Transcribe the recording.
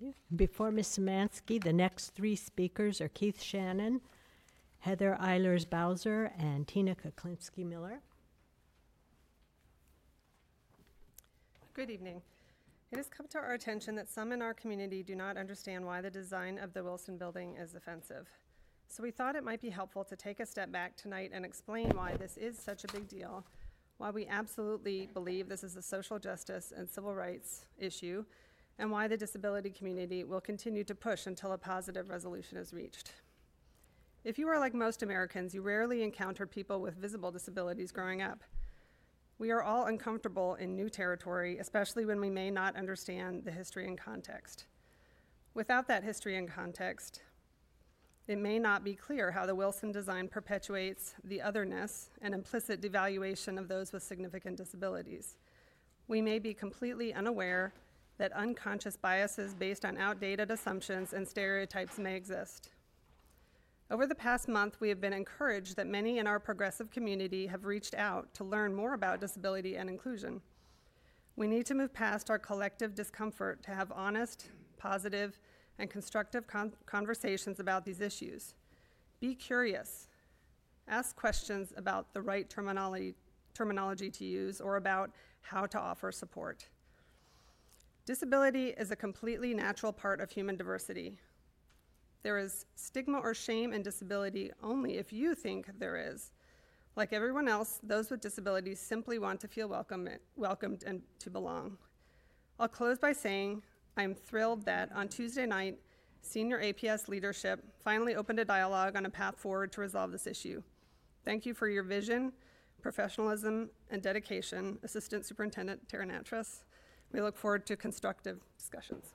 you. Before Ms. Samansky, the next three speakers are Keith Shannon, Heather Eilers Bowser, and Tina Kuklinski Miller. Good evening. It has come to our attention that some in our community do not understand why the design of the Wilson Building is offensive. So we thought it might be helpful to take a step back tonight and explain why this is such a big deal, why we absolutely believe this is a social justice and civil rights issue, and why the disability community will continue to push until a positive resolution is reached. If you are like most Americans, you rarely encounter people with visible disabilities growing up. We are all uncomfortable in new territory, especially when we may not understand the history and context. Without that history and context, it may not be clear how the Wilson design perpetuates the otherness and implicit devaluation of those with significant disabilities. We may be completely unaware that unconscious biases based on outdated assumptions and stereotypes may exist. Over the past month, we have been encouraged that many in our progressive community have reached out to learn more about disability and inclusion. We need to move past our collective discomfort to have honest, positive, and constructive con- conversations about these issues. Be curious. Ask questions about the right terminology, terminology to use or about how to offer support. Disability is a completely natural part of human diversity. There is stigma or shame in disability only if you think there is. Like everyone else, those with disabilities simply want to feel welcome, welcomed and to belong. I'll close by saying I'm thrilled that on Tuesday night, senior APS leadership finally opened a dialogue on a path forward to resolve this issue. Thank you for your vision, professionalism, and dedication, Assistant Superintendent Tara Nattrass. We look forward to constructive discussions.